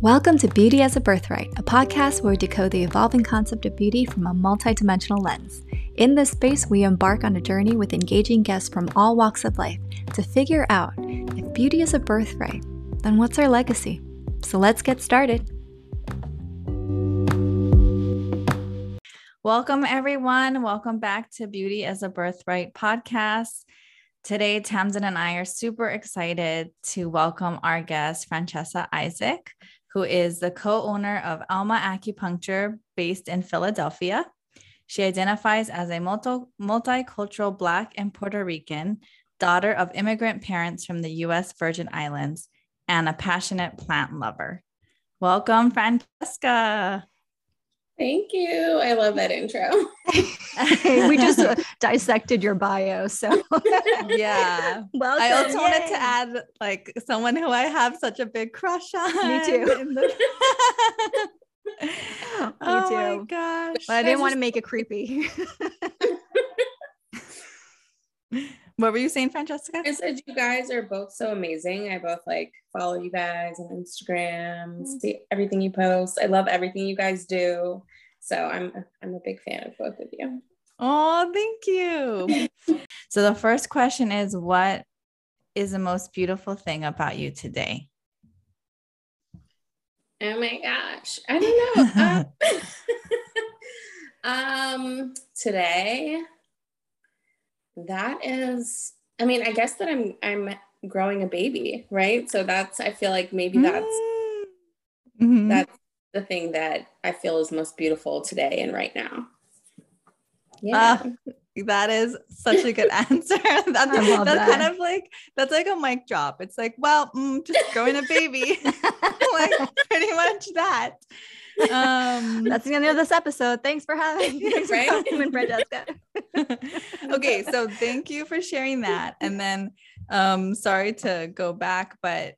Welcome to Beauty as a Birthright, a podcast where we decode the evolving concept of beauty from a multidimensional lens. In this space, we embark on a journey with engaging guests from all walks of life to figure out if beauty is a birthright, then what's our legacy? So let's get started. Welcome, everyone. Welcome back to Beauty as a Birthright podcast. Today, Tamsin and I are super excited to welcome our guest, Franchesca Isaac, who is the co owner of Alma Acupuncture based in Philadelphia. She identifies as a multi- multicultural Black and Puerto Rican, daughter of immigrant parents from the US Virgin Islands, and a passionate plant lover. Welcome, Franchesca. Thank you. I love that intro. we just uh, dissected your bio. So, yeah. Well, I also Yay. wanted to add like someone who I have such a big crush on. Me too. The- Me oh too. my gosh. But I didn't I just- want to make it creepy. what were you saying, Franchesca? I said you guys are both so amazing. I both like follow you guys on Instagram, mm-hmm. see everything you post. I love everything you guys do. So I'm I'm a big fan of both of you. Oh, thank you. so the first question is what is the most beautiful thing about you today? Oh my gosh. I don't know. uh, um today that is i mean i guess that i'm i'm growing a baby right so that's i feel like maybe that's mm-hmm. that's the thing that i feel is most beautiful today and right now yeah uh, that is such a good answer that's, that's that. kind of like that's like a mic drop it's like well mm, just growing a baby like pretty much that um, That's the end of this episode. Thanks for having me. Thanks right? for coming, Franchesca. okay, so thank you for sharing that. And then, um, sorry to go back, but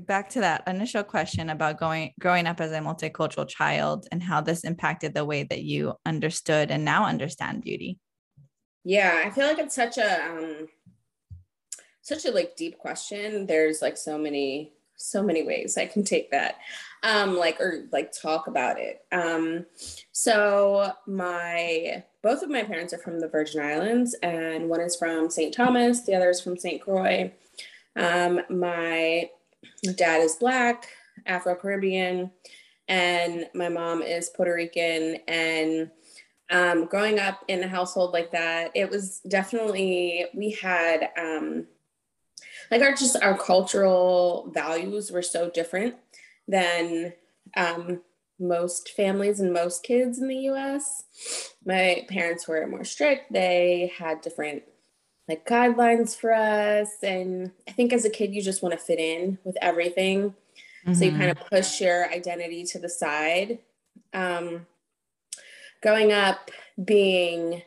back to that initial question about going growing up as a multicultural child and how this impacted the way that you understood and now understand beauty. Yeah, I feel like it's such a um such a like deep question. There's like so many so many ways I can take that um, like or like talk about it. Um, so my both of my parents are from the Virgin Islands, and one is from St. Thomas, the other is from St. Croix. Um, my dad is black, Afro Caribbean, and my mom is Puerto Rican. And um, growing up in a household like that, it was definitely we had um, like our just our cultural values were so different than um, most families and most kids in the US. My parents were more strict. They had different like guidelines for us. And I think as a kid, you just want to fit in with everything. Mm-hmm. So you kind of push your identity to the side. Um, growing up, being,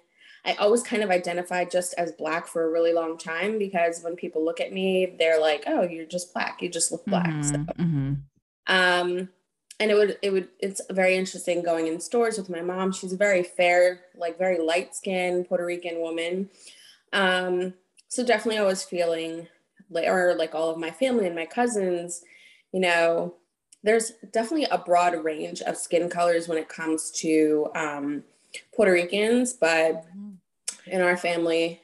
I always kind of identified just as Black for a really long time because when people look at me, they're like, oh, you're just Black. You just look Black. Mm-hmm. So mm-hmm. Um, and it would it would it's very interesting going in stores with my mom. She's a very fair, like very light skinned Puerto Rican woman. Um, so definitely I was feeling like or like all of my family and my cousins, you know, there's definitely a broad range of skin colors when it comes to um, Puerto Ricans, but mm-hmm. in our family,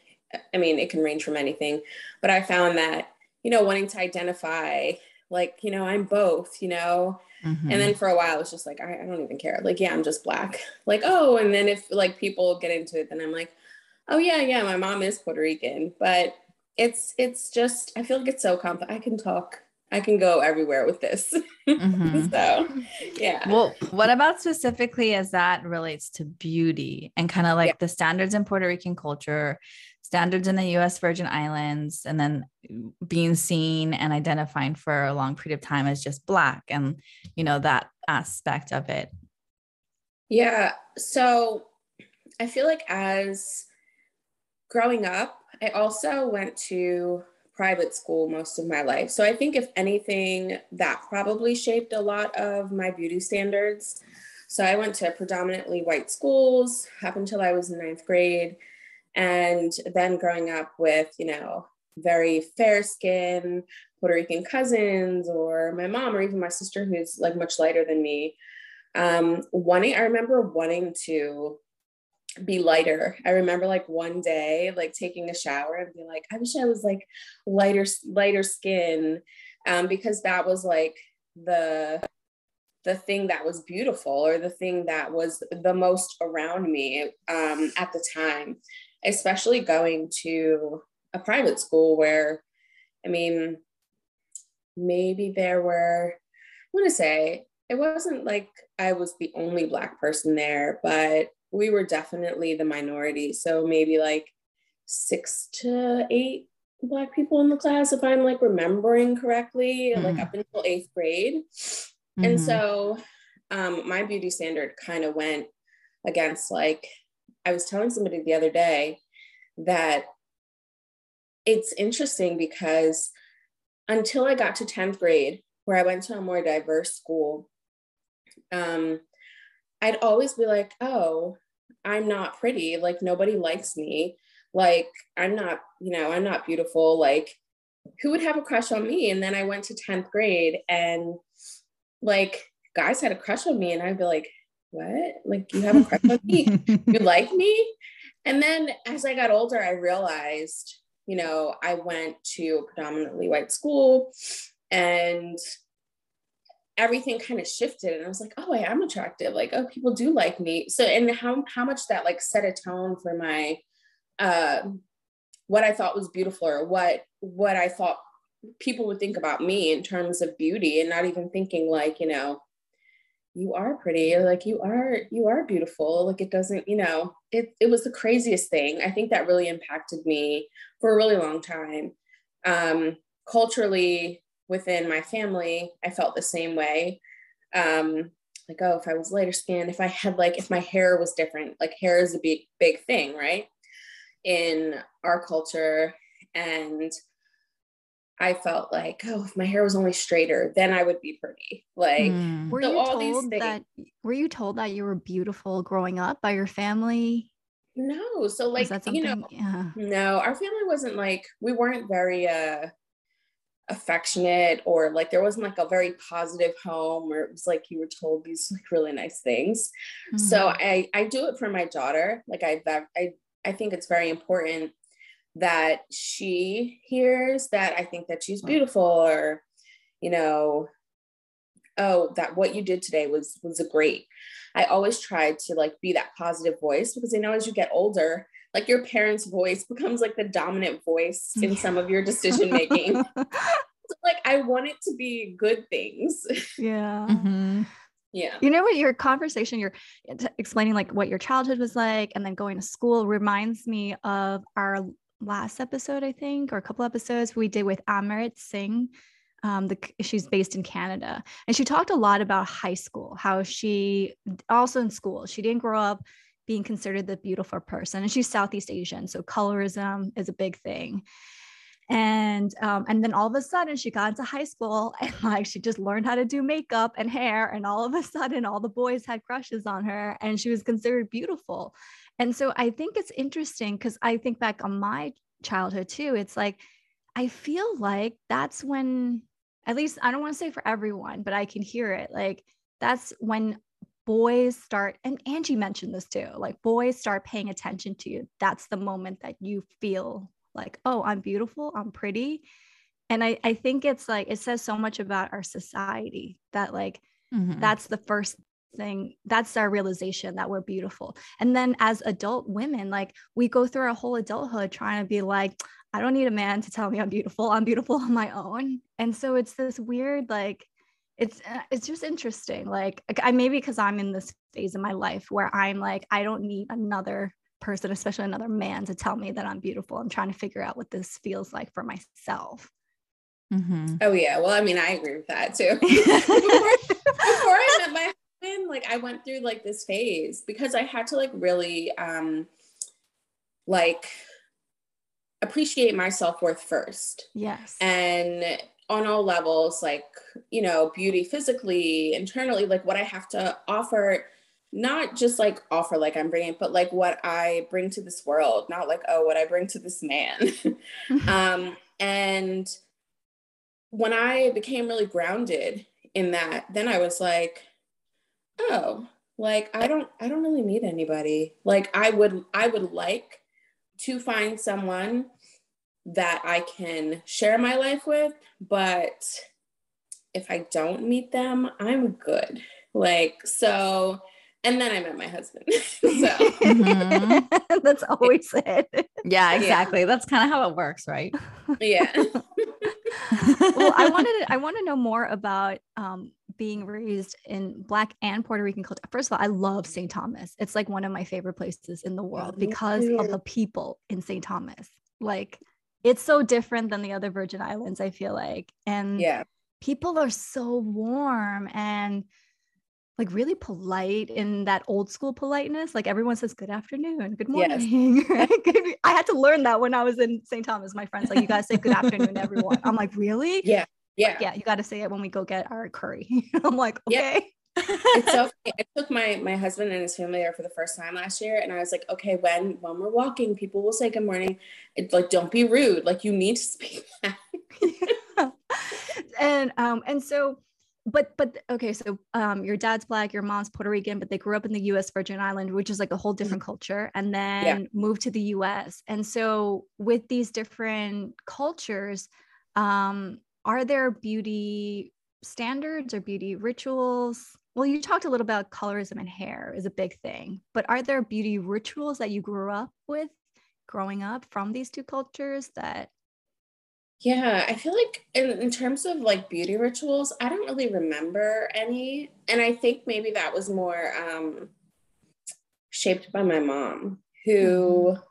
I mean, it can range from anything. But I found that, you know, wanting to identify like you know i'm both you know mm-hmm. and then for a while it's just like I, I don't even care like yeah i'm just black like oh and then if like people get into it then i'm like oh yeah yeah my mom is puerto rican but it's it's just i feel like it's so complex i can talk I can go everywhere with this. Mm-hmm. so, yeah. Well, what about specifically as that relates to beauty and kind of like yeah. the standards in Puerto Rican culture, standards in the US Virgin Islands, and then being seen and identifying for a long period of time as just Black and, you know, that aspect of it? Yeah. So I feel like as growing up, I also went to private school most of my life. So I think, if anything, that probably shaped a lot of my beauty standards. So I went to predominantly white schools up until I was in ninth grade. And then growing up with, you know, very fair skin Puerto Rican cousins or my mom or even my sister who's like much lighter than me. Um, wanting, I remember wanting to be lighter. I remember like one day, like taking a shower and being like, I wish I was like lighter, lighter skin, um, because that was like the the thing that was beautiful or the thing that was the most around me um, at the time, especially going to a private school where, I mean, maybe there were, I want to say, it wasn't like I was the only Black person there, but we were definitely the minority. So maybe like six to eight Black people in the class, if I'm like remembering correctly, mm-hmm. like up until eighth grade. Mm-hmm. And so um, my beauty standard kind of went against like, I was telling somebody the other day that it's interesting because until I got to 10th grade, where I went to a more diverse school, um, I'd always be like, oh, I'm not pretty. Like, nobody likes me. Like, I'm not, you know, I'm not beautiful. Like, who would have a crush on me? And then I went to 10th grade and like guys had a crush on me and I'd be like, what? Like you have a crush on me? You like me? And then as I got older, I realized, you know, I went to a predominantly white school and everything kind of shifted and I was like, oh, I am attractive. Like, oh, people do like me. So and how how much that like set a tone for my uh what I thought was beautiful or what what I thought people would think about me in terms of beauty and not even thinking like you know you are pretty or like you are you are beautiful like it doesn't you know it, it was the craziest thing i think that really impacted me for a really long time um culturally within my family i felt the same way um like oh if i was lighter skinned if i had like if my hair was different like hair is a big big thing right in our culture and I felt like, oh, if my hair was only straighter, then I would be pretty. Like, mm. were so you told that? Were you told that you were beautiful growing up by your family? No, so like you know, yeah. no, our family wasn't like we weren't very uh affectionate or like there wasn't like a very positive home where it was like you were told these like really nice things. Mm. So I I do it for my daughter. Like I I I think it's very important that she hears that I think that she's beautiful or, you know, oh, that what you did today was was a great. I always try to like be that positive voice because I know as you get older, like your parents' voice becomes like the dominant voice in yeah. some of your decision making. so, like I want it to be good things. Yeah. Mm-hmm. Yeah. You know what your conversation, you're explaining like what your childhood was like and then going to school reminds me of our last episode, I think, or a couple episodes we did with Amrit Singh. Um, the, she's based in Canada. And she talked a lot about high school, how she also in school, she didn't grow up being considered the beautiful person. And she's Southeast Asian. So colorism is a big thing. And um, and then all of a sudden she got into high school and like she just learned how to do makeup and hair. And all of a sudden all the boys had crushes on her and she was considered beautiful. And so I think it's interesting because I think back on my childhood too. It's like, I feel like that's when, at least I don't want to say for everyone, but I can hear it. Like, that's when boys start, and Angie mentioned this too, like, boys start paying attention to you. That's the moment that you feel like, oh, I'm beautiful, I'm pretty. And I, I think it's like, it says so much about our society that, like, mm-hmm. that's the first thing that's our realization that we're beautiful and then as adult women like we go through our whole adulthood trying to be like i don't need a man to tell me i'm beautiful i'm beautiful on my own and so it's this weird like it's uh, it's just interesting like i maybe because i'm in this phase of my life where i'm like i don't need another person especially another man to tell me that i'm beautiful i'm trying to figure out what this feels like for myself Mm-hmm. Oh yeah. Well, I mean, I agree with that too. before, before I met my husband, like I went through like this phase because I had to like really um like appreciate my self-worth first. Yes. And on all levels like, you know, beauty physically, internally, like what I have to offer not just like offer like I'm bringing, but like what I bring to this world, not like oh what I bring to this man. um and when I became really grounded in that, then I was like, oh, like I don't I don't really need anybody. Like I would I would like to find someone that I can share my life with, but if I don't meet them, I'm good. Like so and then I met my husband. so mm-hmm. that's always it. Yeah, exactly. Yeah. That's kind of how it works, right? Yeah. well, I wanted to, I want to know more about um, being raised in Black and Puerto Rican culture. First of all, I love St. Thomas. It's like one of my favorite places in the world because of the people in St. Thomas. Like, it's so different than the other Virgin Islands. I feel like, and yeah, people are so warm and like really polite in that old school politeness. Like everyone says good afternoon, good morning. Yes. I had to learn that when I was in St. Thomas. My friends like you guys say good afternoon, everyone. I'm like, really? Yeah. Yeah. Like, yeah. You got to say it when we go get our curry. I'm like, okay. Yeah. it's so funny. I took my my husband and his family there for the first time last year, and I was like, okay, when when we're walking, people will say good morning. It's like, don't be rude. Like you need to speak back. and um and so but but okay so um your dad's black your mom's puerto rican but they grew up in the us virgin island which is like a whole mm-hmm. different culture and then yeah. moved to the us and so with these different cultures um are there beauty standards or beauty rituals well you talked a little about colorism and hair is a big thing but are there beauty rituals that you grew up with growing up from these two cultures that yeah, I feel like in, in terms of like beauty rituals, I don't really remember any. And I think maybe that was more um, shaped by my mom, who mm-hmm.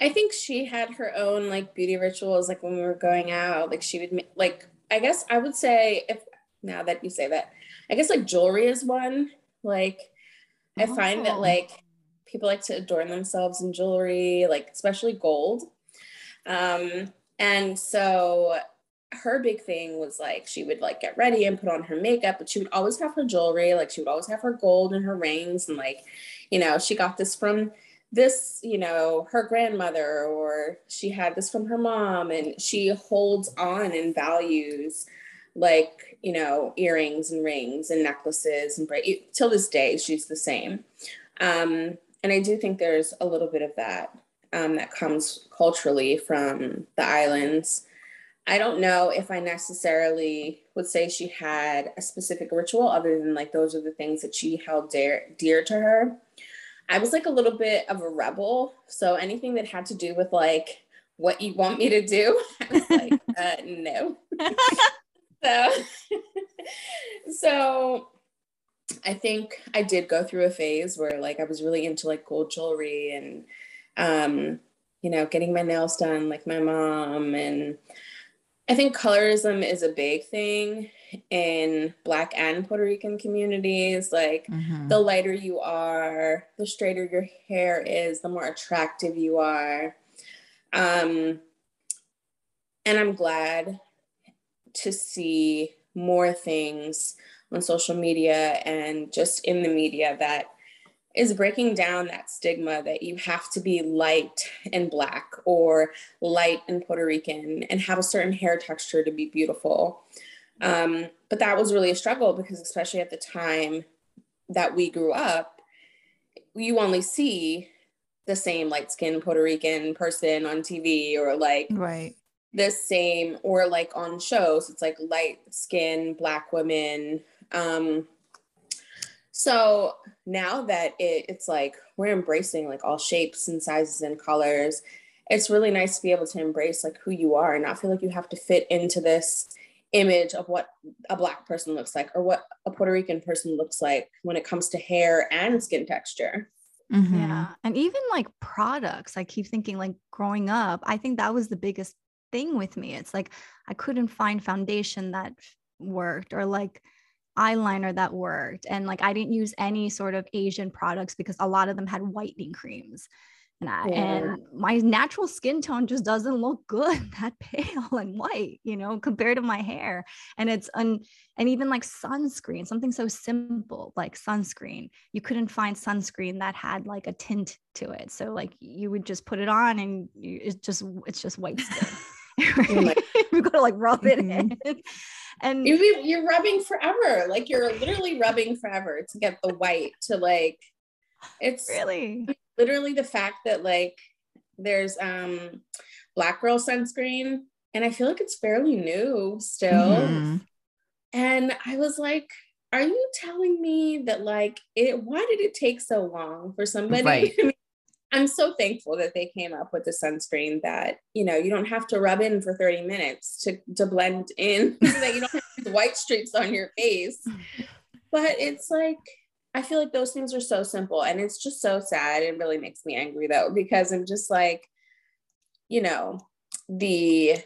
I think she had her own like beauty rituals, like when we were going out, like she would like, I guess I would say, if now that you say that, I guess like jewelry is one. Like, I oh. find that oh. like people like to adorn themselves in jewelry, like especially gold. Um, and so her big thing was like she would like get ready and put on her makeup, but she would always have her jewelry, like she would always have her gold and her rings, and like, you know, she got this from this, you know, her grandmother, or she had this from her mom, and she holds on and values like, you know, earrings and rings and necklaces and. Till this day, she's the same. Um, and I do think there's a little bit of that um, that comes culturally from the islands. I don't know if I necessarily would say she had a specific ritual other than like those are the things that she held dear, dear to her. I was like a little bit of a rebel. So anything that had to do with like what you want me to do, I was like, uh, no. so, so I think I did go through a phase where like I was really into like gold jewelry and um, you know, getting my nails done like my mom. And I think colorism is a big thing in Black and Puerto Rican communities. Like mm-hmm. the lighter you are, the straighter your hair is, the more attractive you are. Um, and I'm glad to see more things on social media and just in the media that is breaking down that stigma that you have to be light and black or light and Puerto Rican and have a certain hair texture to be beautiful. Um, but that was really a struggle because, especially at the time that we grew up, you only see the same light skinned Puerto Rican person on TV or like right the same or like on shows. It's like light skin black women. Um, so now that it, it's like we're embracing like all shapes and sizes and colors, it's really nice to be able to embrace like who you are and not feel like you have to fit into this image of what a black person looks like or what a Puerto Rican person looks like when it comes to hair and skin texture. Mm-hmm. Yeah. And even like products, I keep thinking like growing up, I think that was the biggest thing with me. It's like I couldn't find foundation that worked or like eyeliner that worked. And like I didn't use any sort of Asian products because a lot of them had whitening creams. And, I, yeah. and my natural skin tone just doesn't look good that pale and white, you know, compared to my hair. And it's un, and even like sunscreen, something so simple like sunscreen. You couldn't find sunscreen that had like a tint to it. So like you would just put it on and you, it's just it's just white skin. Like, we gotta like rub it Mhm. in. And you, you- you're rubbing forever. Like you're literally rubbing forever to get the white to like. It's really, literally the fact that like there's um black girl sunscreen, and I feel like it's fairly new still. Mhm. And I was like, are you telling me that like it why did it take so long for somebody? Right. I'm so thankful that they came up with the sunscreen that, you know, you don't have to rub in for 30 minutes to, to blend in, that you don't have white streaks on your face. But it's like, I feel like those things are so simple and it's just so sad. It really makes me angry though, because I'm just like, you know, the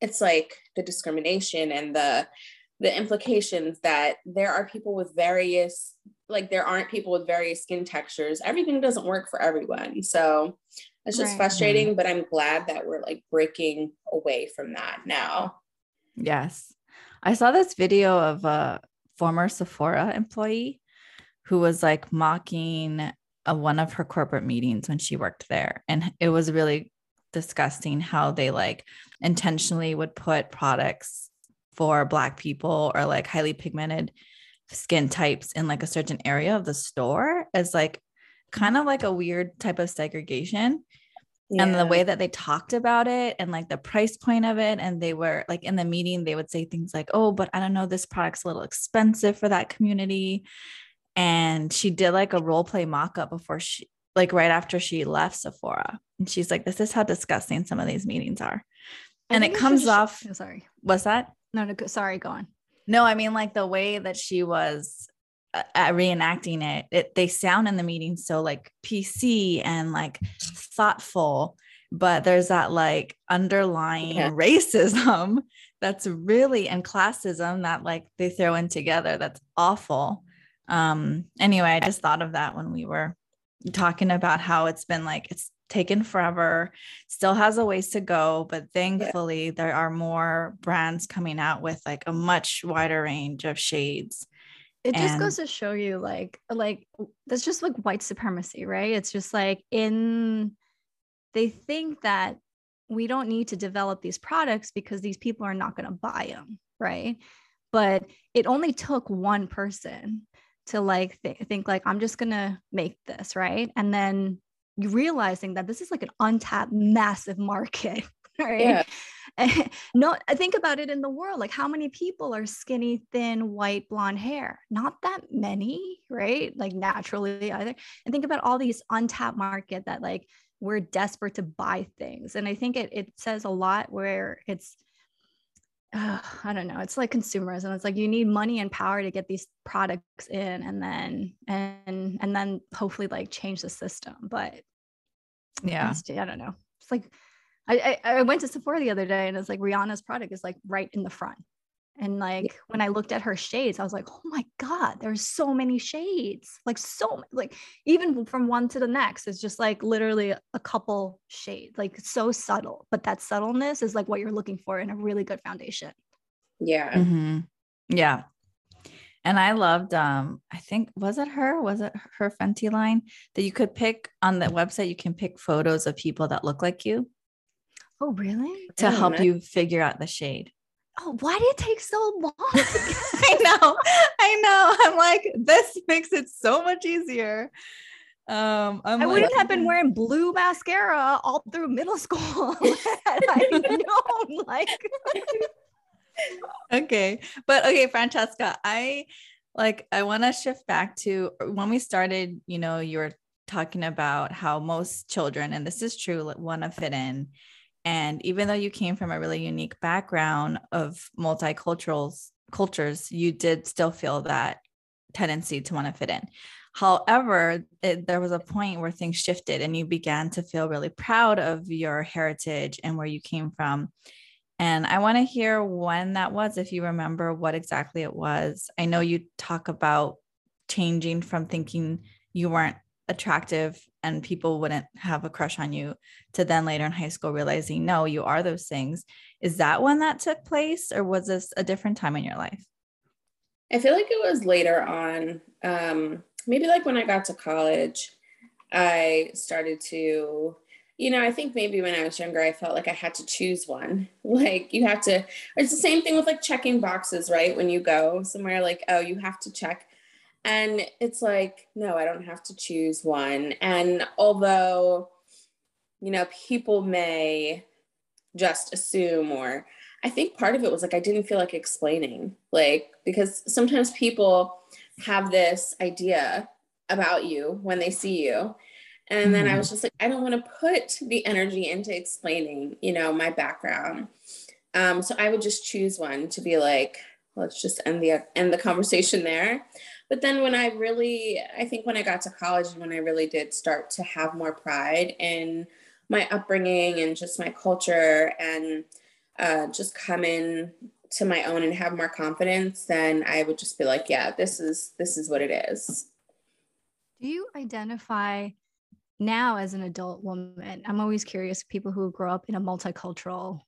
it's like the discrimination and the the implications that there are people with various like there aren't people with various skin textures everything doesn't work for everyone so it's just Right. frustrating but i'm glad that we're like breaking away from that now Yes. I saw this video of a former Sephora employee who was like mocking uh one of her corporate meetings when she worked there. And it was really disgusting how they like intentionally would put products for Black people or like highly pigmented skin types in like a certain area of the store as like kind of like a weird type of segregation. And the way that they talked about it and like the price point of it and they were like in the meeting they would say things like oh but i don't know this product's a little expensive for that community. And she did like a role play mock-up before she like right after she left sephora. And she's like this is how disgusting some of these meetings are. I and it comes just- off oh, sorry, what's that? No, no, sorry, go on. No, I mean like the way that she was uh, reenacting it, it. They sound in the meeting so like PC and like thoughtful, but there's that like underlying Yeah. racism that's really and classism that like they throw in together. That's awful. Um. Anyway, I just thought of that when we were talking about how it's been like it's taken forever still has a ways to go but thankfully there are more brands coming out with like a much wider range of shades It just goes to show you, like, like that's just like white supremacy, right? It's just like in they think that we don't need to develop these products because these people are not going to buy them, right? But it only took one person to like th- think like I'm just going to make this, right? And then realizing that this is like an untapped massive market, right? yeah no, I think about it in the world. Like, how many people are skinny, thin, white, blonde hair? Not that many, right? Like, naturally, either. And think about all these untapped market that, like, we're desperate to buy things. And I think it, it says a lot where it's, uh, I don't know, it's like consumerism. It's like you need money and power to get these products in and then, and, and then hopefully like change the system. But yeah it's- I don't know. It's like I, I I went to Sephora the other day and it's like Rihanna's product is like right in the front. And like when I looked at her shades, I was like, oh my God, there's so many shades. Like so like even from one to the next, it's just like literally a couple shades, like so subtle. But that subtleness is like what you're looking for in a really good foundation. yeah Mhm. yeah and i loved um i think was it her was it her fenty line that you could pick on the website you can pick photos of people that look like you Oh, really? to Oh, help you figure out the shade Oh, why did it take so long? I know. I know. I'm like, this makes it so much easier. Um, I'm I like, wouldn't have been wearing blue mascara all through middle school. had I known, like, okay. But okay, Franchesca, I like I want to shift back to when we started, you know, you were talking about how most children, and this is true, want to fit in. And even though you came from a really unique background of multicultural cultures, you did still feel that tendency to want to fit in. However, it, there was a point where things shifted and you began to feel really proud of your heritage and where you came from. And I want to hear when that was, if you remember what exactly it was. I know you talk about changing from thinking you weren't attractive and people wouldn't have a crush on you to then later in high school realizing, no, you are those things. Is that when that took place or was this a different time in your life? I feel like it was later on, um, maybe like when I got to college, I started to, you know, I think maybe when I was younger, I felt like I had to choose one. Like you have to, it's the same thing with like checking boxes, right? When you go somewhere, like, oh, you have to check. And it's like, no, I don't have to choose one. And although, you know, people may just assume, or I think part of it was like, I didn't feel like explaining, like, because sometimes people have this idea about you when they see you and then mm-hmm. I was just like, I don't want to put the energy into explaining, you know, my background. Um, so I would just choose one to be like, let's just end the end the conversation there. But then when I really, I think when I got to college and when I really did start to have more pride in my upbringing and just my culture and uh, just come in to my own and have more confidence, then I would just be like, yeah, this is this is what it is. Do you identify now as an adult woman i'm always curious people who grow up in a multicultural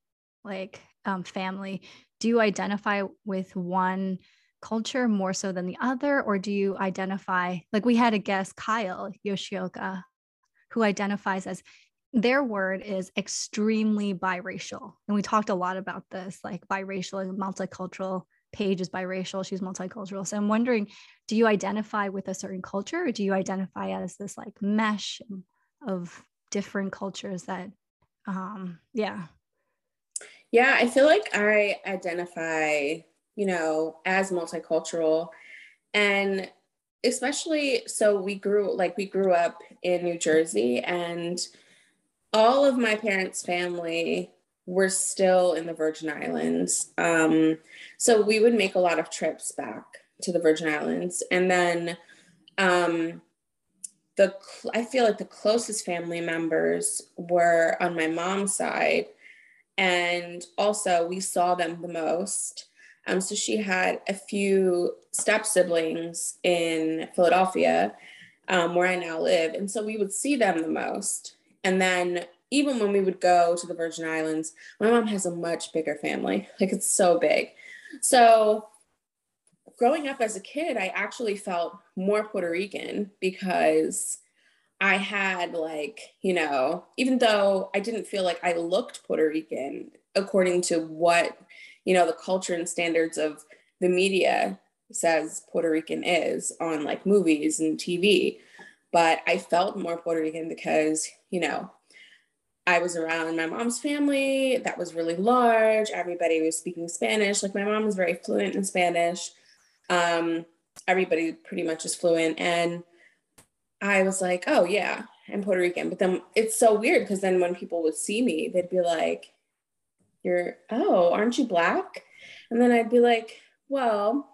like um, family. Do you identify with one culture more so than the other or do you identify like we had a guest kyle yoshioka who identifies as their word is extremely biracial. And we talked a lot about this like biracial and multicultural Paige is biracial she's multicultural. So i'm wondering do you identify with a certain culture or do you identify as this like mesh of different cultures that um yeah. Yeah i feel like i identify you know as multicultural. And especially so we grew like we grew up in new jersey and all of my parents family were still in the virgin islands um, so we would make a lot of trips back to the virgin islands and then um, the I feel like the closest family members were on my mom's side, and also we saw them the most. Um, so she had a few step siblings in Philadelphia, um, where I now live, and so we would see them the most. And then even when we would go to the Virgin Islands, my mom has a much bigger family, like it's so big. So growing up as a kid, I actually felt more Puerto Rican because I had like, you know, even though I didn't feel like I looked Puerto Rican according to what, you know, the culture and standards of the media says Puerto Rican is on like movies and TV. But I felt more Puerto Rican because, you know, I was around my mom's family that was really large. Everybody was speaking Spanish. Like my mom was very fluent in Spanish. Um, everybody pretty much is fluent. And I was like, oh, yeah, I'm Puerto Rican. But then it's so weird because then when people would see me, they'd be like, you're, oh, aren't you black? And then I'd be like, well,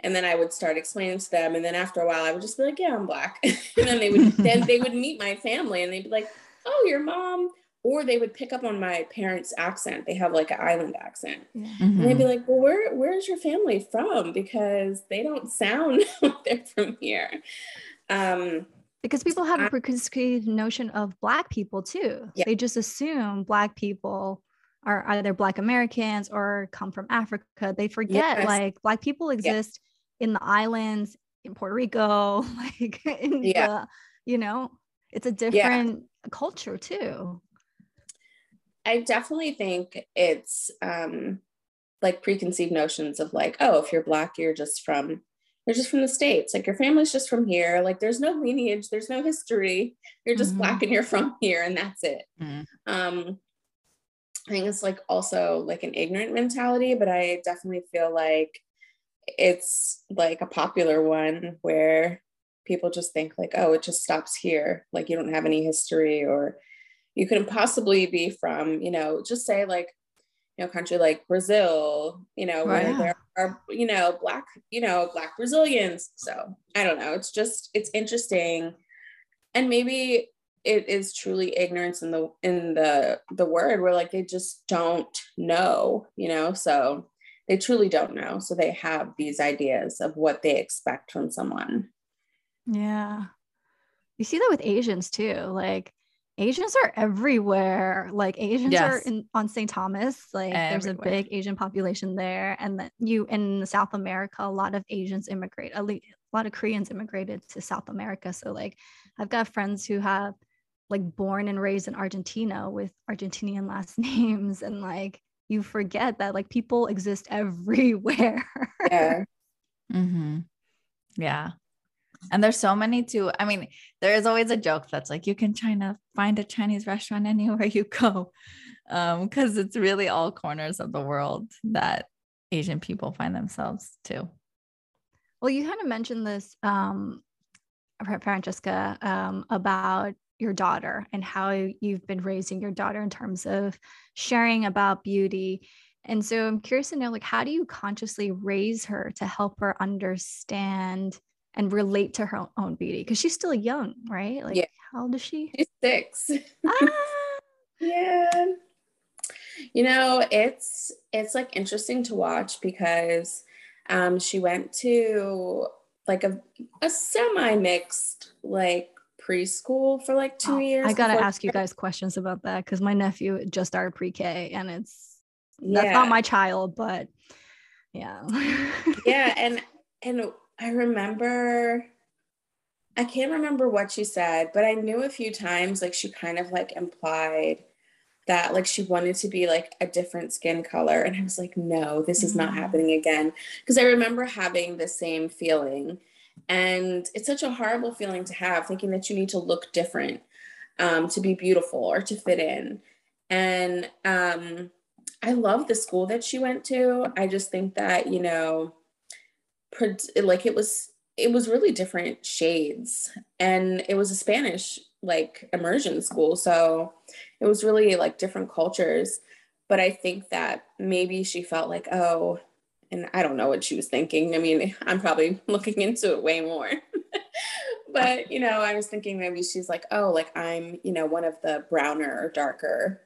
and then I would start explaining to them. And then after a while, I would just be like, yeah, I'm black. and then they would, then they would meet my family and they'd be like, oh, your mom or they would pick up on my parents' accent. They have like an island accent. Mm-hmm. And they'd be like, Well, where where's your family from? Because they don't sound like they're from here. Um, because people have a preconceived notion of black people too. Yeah. They just assume black people are either black Americans or come from Africa. They forget yes. like black people exist yeah. in the islands, in Puerto Rico, like in yeah. the, you know, it's a different culture too. I definitely think it's um, like preconceived notions of like, oh, if you're black, you're just from you're just from the states. Like your family's just from here. Like there's no lineage, there's no history. You're just mm-hmm. black and you're from here, and that's it. Mm-hmm. Um, I think it's like also like an ignorant mentality, but I definitely feel like it's like a popular one where people just think like, oh, it just stops here. Like you don't have any history or you couldn't possibly be from, you know, just say like, you know, country like Brazil, you know, where yeah. there are, you know, black, you know, black Brazilians. So I don't know. It's just, it's interesting. And maybe it is truly ignorance in the in the the word where like they just don't know, you know. So they truly don't know. So they have these ideas of what they expect from someone. Yeah. You see that with Asians too. Like Asians are everywhere. Like Asians yes. are in on St. Thomas. Like everywhere. there's a big Asian population there, and then you in South America, a lot of Asians immigrate. A, le- a lot of Koreans immigrated to South America. So like, I've got friends who have like born and raised in Argentina with Argentinian last names and like you forget that like people exist everywhere. Yeah. Mm-hmm. Yeah. And there's so many too. I mean, there is always a joke that's like you can China find a Chinese restaurant anywhere you go. Um, because it's really all corners of the world that Asian people find themselves too. Well, you kind of mentioned this, um, Franchesca, um, about your daughter and how you've been raising your daughter in terms of sharing about beauty. And so I'm curious to know, like, how do you consciously raise her to help her understand and relate to her own beauty? Because she's still young, right? Like, Yeah. how old is she? She's six. ah, yeah. You know, it's it's like interesting to watch because um she went to like a a semi mixed like preschool for like two oh, years. I gotta ask you guys questions about that because my nephew just started pre-K and it's that's not my child, but yeah. yeah and and i remember i can't remember what she said but i knew a few times like she kind of like implied that like she wanted to be like a different skin color and i was like no this is not Mm. happening again because i remember having the same feeling and it's such a horrible feeling to have thinking that you need to look different um, to be beautiful or to fit in and um, I love the school that she went to. I just think that, you know, like it was it was really different shades and it was a Spanish like immersion school. So it was really like different cultures. But I think that maybe she felt like, oh, and I don't know what she was thinking. I mean, I'm probably looking into it way more. but, you know, I was thinking maybe she's like, oh, like I'm, you know, one of the browner or darker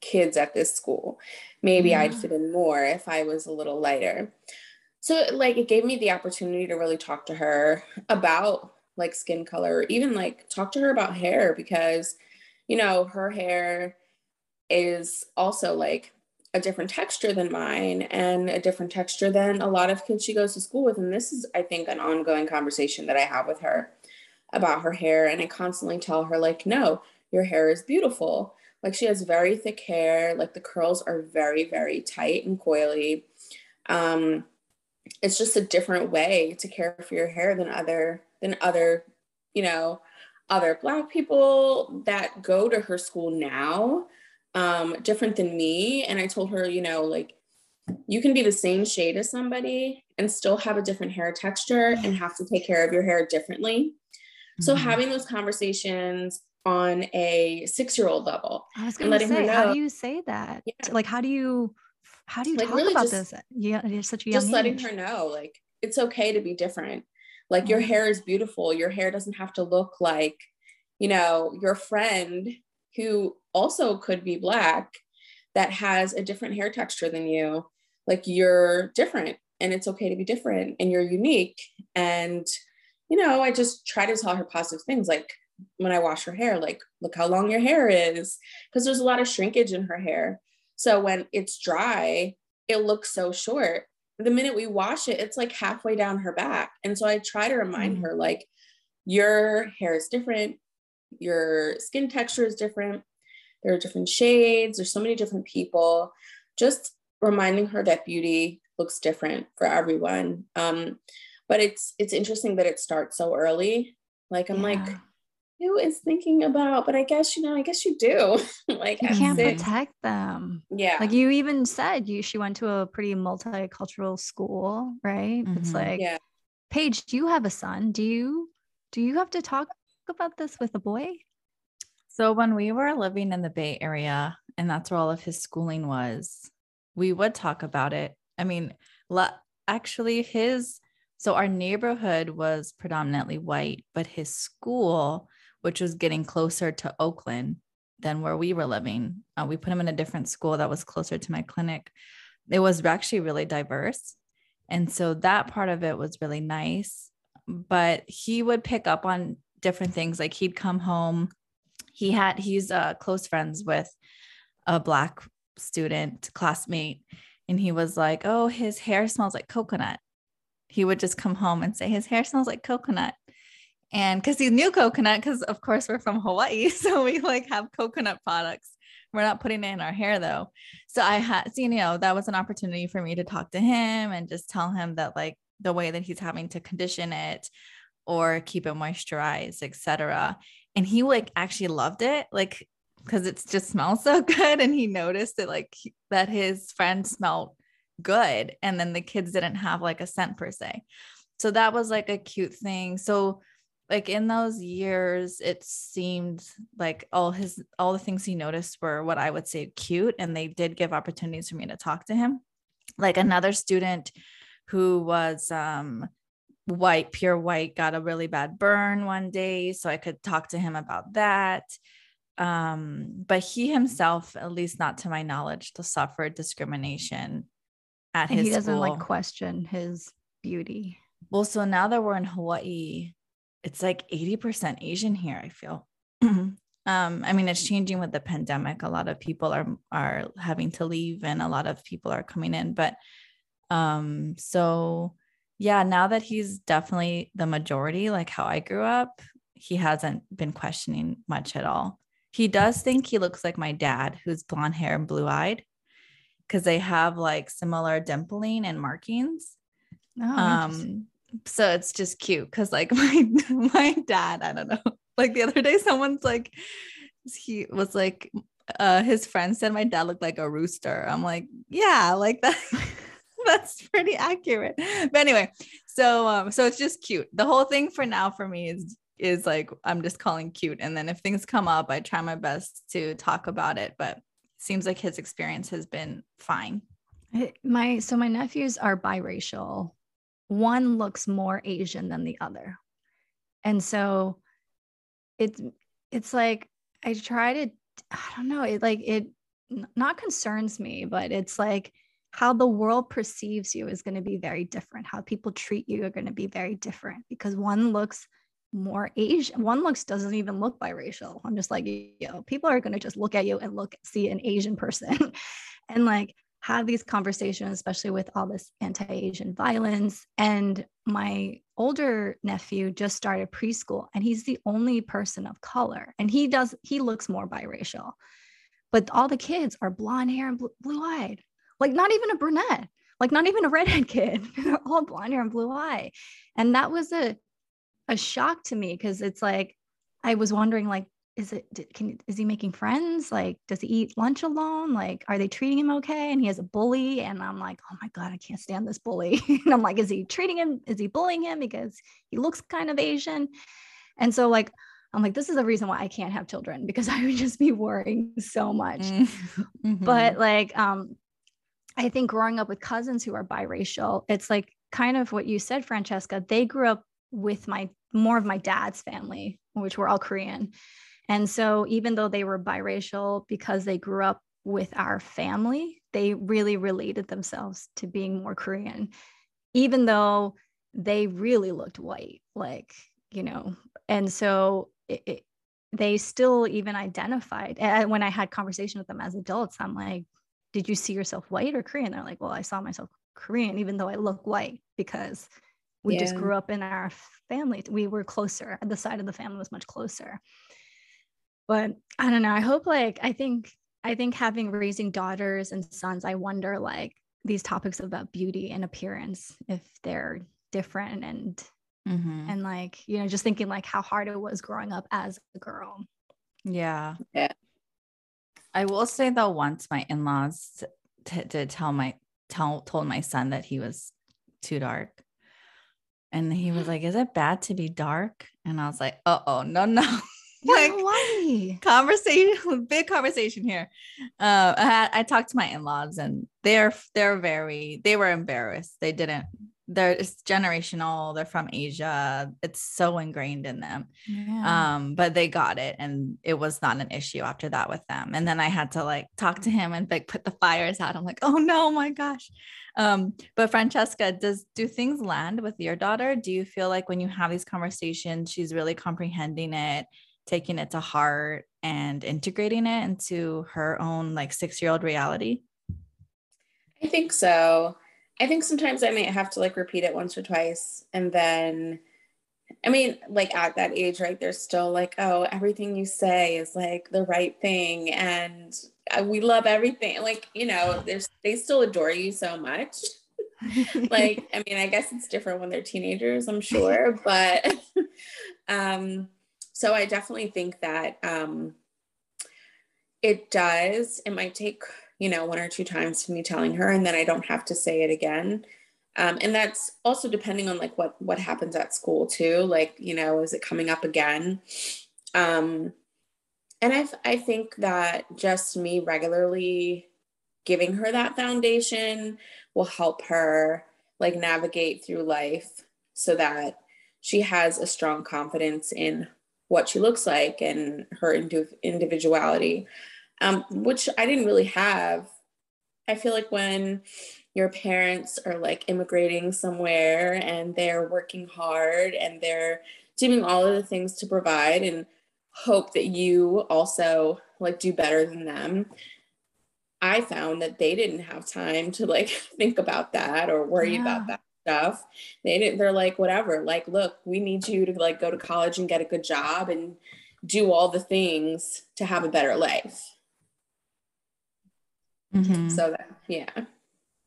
kids at this school. Maybe I'd mm. fit in more if I was a little lighter. So like it gave me the opportunity to really talk to her about like skin color, or even like talk to her about hair because you know, her hair is also like a different texture than mine and a different texture than a lot of kids she goes to school with. And this is I think an ongoing conversation that I have with her about her hair. And I constantly tell her like no, your hair is beautiful. Like she has very thick hair. Like the curls are very very tight and coily. Um it's just a different way to care for your hair than other than other you know other black people that go to her school now um different than me and i told her you know like you can be the same shade as somebody and still have a different hair texture and have to take care of your hair differently so Mhm. having those conversations on a six year old level I was and gonna her say, how do you say that? Yeah. Like, how do you, how do you Like, talk really about just- this? Yeah, it's such a young just letting age. her know like it's okay to be different. Like your hair is beautiful. Your hair doesn't have to look like you know your friend who also could be black that has a different hair texture than you. Like you're different and it's okay to be different and you're unique. And you know i just try to tell her positive things like when i wash her hair like look how long your hair is because there's a lot of shrinkage in her hair so when it's dry it looks so short the minute we wash it, it's like halfway down her back. And so I try to remind Mhm. her, like, your hair is different, your skin texture is different, there are different shades, there's so many different people. Just reminding her that beauty looks different for everyone. Um, but it's it's interesting that it starts so early. Like I'm like, Yeah. Who is thinking about? But I guess you know, I guess you do. like you can't six, protect them. yeah, Like you even said, you she went to a pretty multicultural school, right? It's Mhm. like, yeah. Paige, do you have a son? Do you do you have to talk about this with a boy? So when we were living in the Bay Area, and that's where all of his schooling was, we would talk about it. I mean, la- actually, his so our neighborhood was predominantly white, but his school, which was getting closer to Oakland than where we were living, uh, we put him in a different school that was closer to my clinic. It was actually really diverse. And so that part of it was really nice. But he would pick up on different things. Like he'd come home he had he's uh close friends with a black student classmate and he was like oh his hair smells like coconut he would just come home and say his hair smells like coconut And because he knew coconut, because of course we're from Hawaii. So we like have coconut products. We're not putting it in our hair though. So I had, so, you know, that was an opportunity for me to talk to him and just tell him that like the way that he's having to condition it or keep it moisturized, etc. And he like actually loved it, like because it just smells so good. And he noticed it like that his friend smelled good, and then the kids didn't have like a scent per se. So that was like a cute thing. So like in those years it seemed like all his all the things he noticed were what i would say cute and they did give opportunities for me to talk to him like another student who was um white, pure white, got a really bad burn one day. So I could talk to him about that. Um, but he himself, at least not to my knowledge, to suffer discrimination at and his he doesn't school. like question his beauty. Well, so now that we're in Hawaii, it's like 80% Asian here, I feel. um, I mean, it's changing with the pandemic. A lot of people are are having to leave and a lot of people are coming in. But um, so yeah, now that he's definitely the majority, like how I grew up, he hasn't been questioning much at all. He does think he looks like my dad, who's blonde hair and blue eyed, because they have like similar dimpling and markings. Oh, um, so it's just cute because like my my dad, I don't know. Like the other day, someone's like, he was like, uh, his friend said my dad looked like a rooster. I'm like, yeah, like that. that's pretty accurate. But anyway, so um, so it's just cute. The whole thing for now for me is is like I'm just calling cute. And then if things come up, I try my best to talk about it. But it seems like his experience has been fine. My so my nephews are biracial. One looks more Asian than the other. And so it's it's like I try to I don't know, it like it not concerns me, but it's like how the world perceives you is going to be very different. How people treat you are going to be very different because one looks more Asian. One looks doesn't even look biracial. I'm just like, know, people are going to just look at you and look see an Asian person, and like have these conversations, especially with all this anti-Asian violence. And my older nephew just started preschool, and he's the only person of color, and he does he looks more biracial, but all the kids are blonde hair and blue eyed like not even a brunette, like not even a redhead kid. They're all blonde hair and blue eye. And that was a a shock to me because it's like I was wondering like is it can is he making friends like does he eat lunch alone like are they treating him okay and he has a bully and i'm like oh my god i can't stand this bully and i'm like is he treating him is he bullying him because he looks kind of asian and so like i'm like this is the reason why i can't have children because i would just be worrying so much mm-hmm. but like um I think growing up with cousins who are biracial, it's like kind of what you said, Franchesca. They grew up with my more of my dad's family, which were all Korean. And so even though they were biracial because they grew up with our family, they really related themselves to being more Korean, even though they really looked white, like, you know. And so it, it, they still even identified. And when I had conversation with them as adults, I'm like, did you see yourself white or Korean? They're like, well, I saw myself Korean, even though I look white because we yeah. just grew up in our family. We were closer. The side of the family was much closer. But I don't know. I hope like I think I think having raising daughters and sons, I wonder like these topics about beauty and appearance, if they're different and mm-hmm. and like, you know, just thinking like how hard it was growing up as a girl. Yeah. Yeah. I will say though, once my in-laws t- did tell my tell told my son that he was too dark, and he was like, "Is it bad to be dark?" And I was like, "Uh oh, no, no, no." like why? conversation, big conversation here. Uh, I, had, I talked to my in-laws, and they're they're very they were embarrassed. They didn't they're it's generational they're from asia it's so ingrained in them yeah. um but they got it and it was not an issue after that with them and then i had to like talk to him and like put the fires out i'm like oh no my gosh um but franchesca does do things land with your daughter do you feel like when you have these conversations she's really comprehending it taking it to heart and integrating it into her own like six year old reality i think so I think sometimes I might have to like repeat it once or twice and then I mean, like at that age, right? They're still like, oh, everything you say is like the right thing. And uh, we love everything. Like, you know, there's, they still adore you so much. like, I mean, I guess it's different when they're teenagers, I'm sure. But um, so I definitely think that um, it does. It might take, you know, one or two times to me telling her, and then I don't have to say it again. Um, and that's also depending on like what what happens at school too. Like, you know, is it coming up again? Um, and I I think that just me regularly giving her that foundation will help her like navigate through life so that she has a strong confidence in what she looks like and her individuality, um, which I didn't really have. I feel like when your parents are like immigrating somewhere and they're working hard and they're doing all of the things to provide and hope that you also like do better than them. I found that they didn't have time to like think about that or worry yeah. about that stuff. They didn't, they're like, whatever, like, look, we need you to like go to college and get a good job and do all the things to have a better life. Mm-hmm. So that, yeah.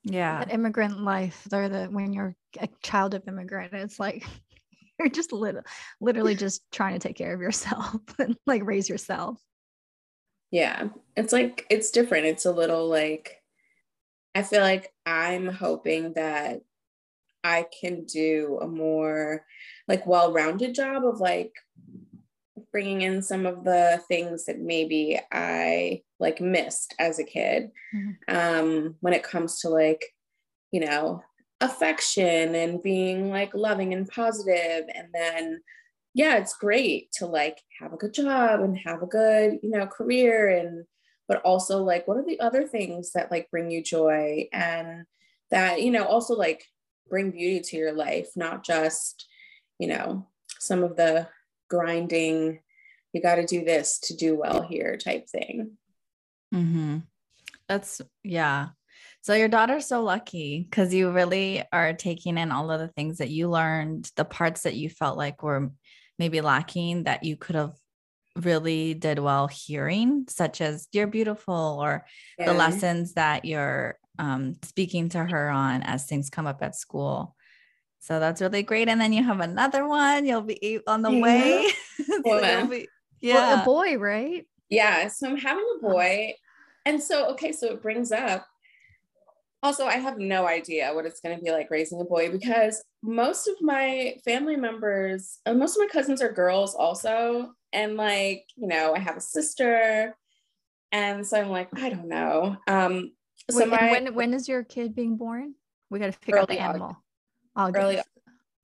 Yeah. That immigrant life, they're the, when you're a child of immigrant, it's like, you're just little, literally just trying to take care of yourself and like raise yourself. Yeah. It's like, it's different. It's a little like, I feel like I'm hoping that I can do a more like well-rounded job of like bringing in some of the things that maybe I like missed as a kid. Mm-hmm. um, when it comes to like, you know, affection and being like loving and positive. And then yeah it's great to like have a good job and have a good you know career and but also like what are the other things that like bring you joy? And that you know also like bring beauty to your life, not just, you know, some of the grinding, you got to do this to do well here type thing. Mm-hmm. That's, yeah. So your daughter's so lucky because you really are taking in all of the things that you learned, the parts that you felt like were maybe lacking that you could have really did well hearing, such as you're beautiful or yeah. the lessons that you're um, speaking to her on as things come up at school. So that's really great. And then you have another one. You'll be on the way. so be, yeah, well, a boy, right? Yeah. So I'm having a boy, and so okay, so it brings up. Also, I have no idea what it's going to be like raising a boy because most of my family members, uh, most of my cousins are girls also, and like you know, I have a sister, and so I'm like, I don't know. Um, so Wait, my, when when is your kid being born? We got to figure out the animal. August.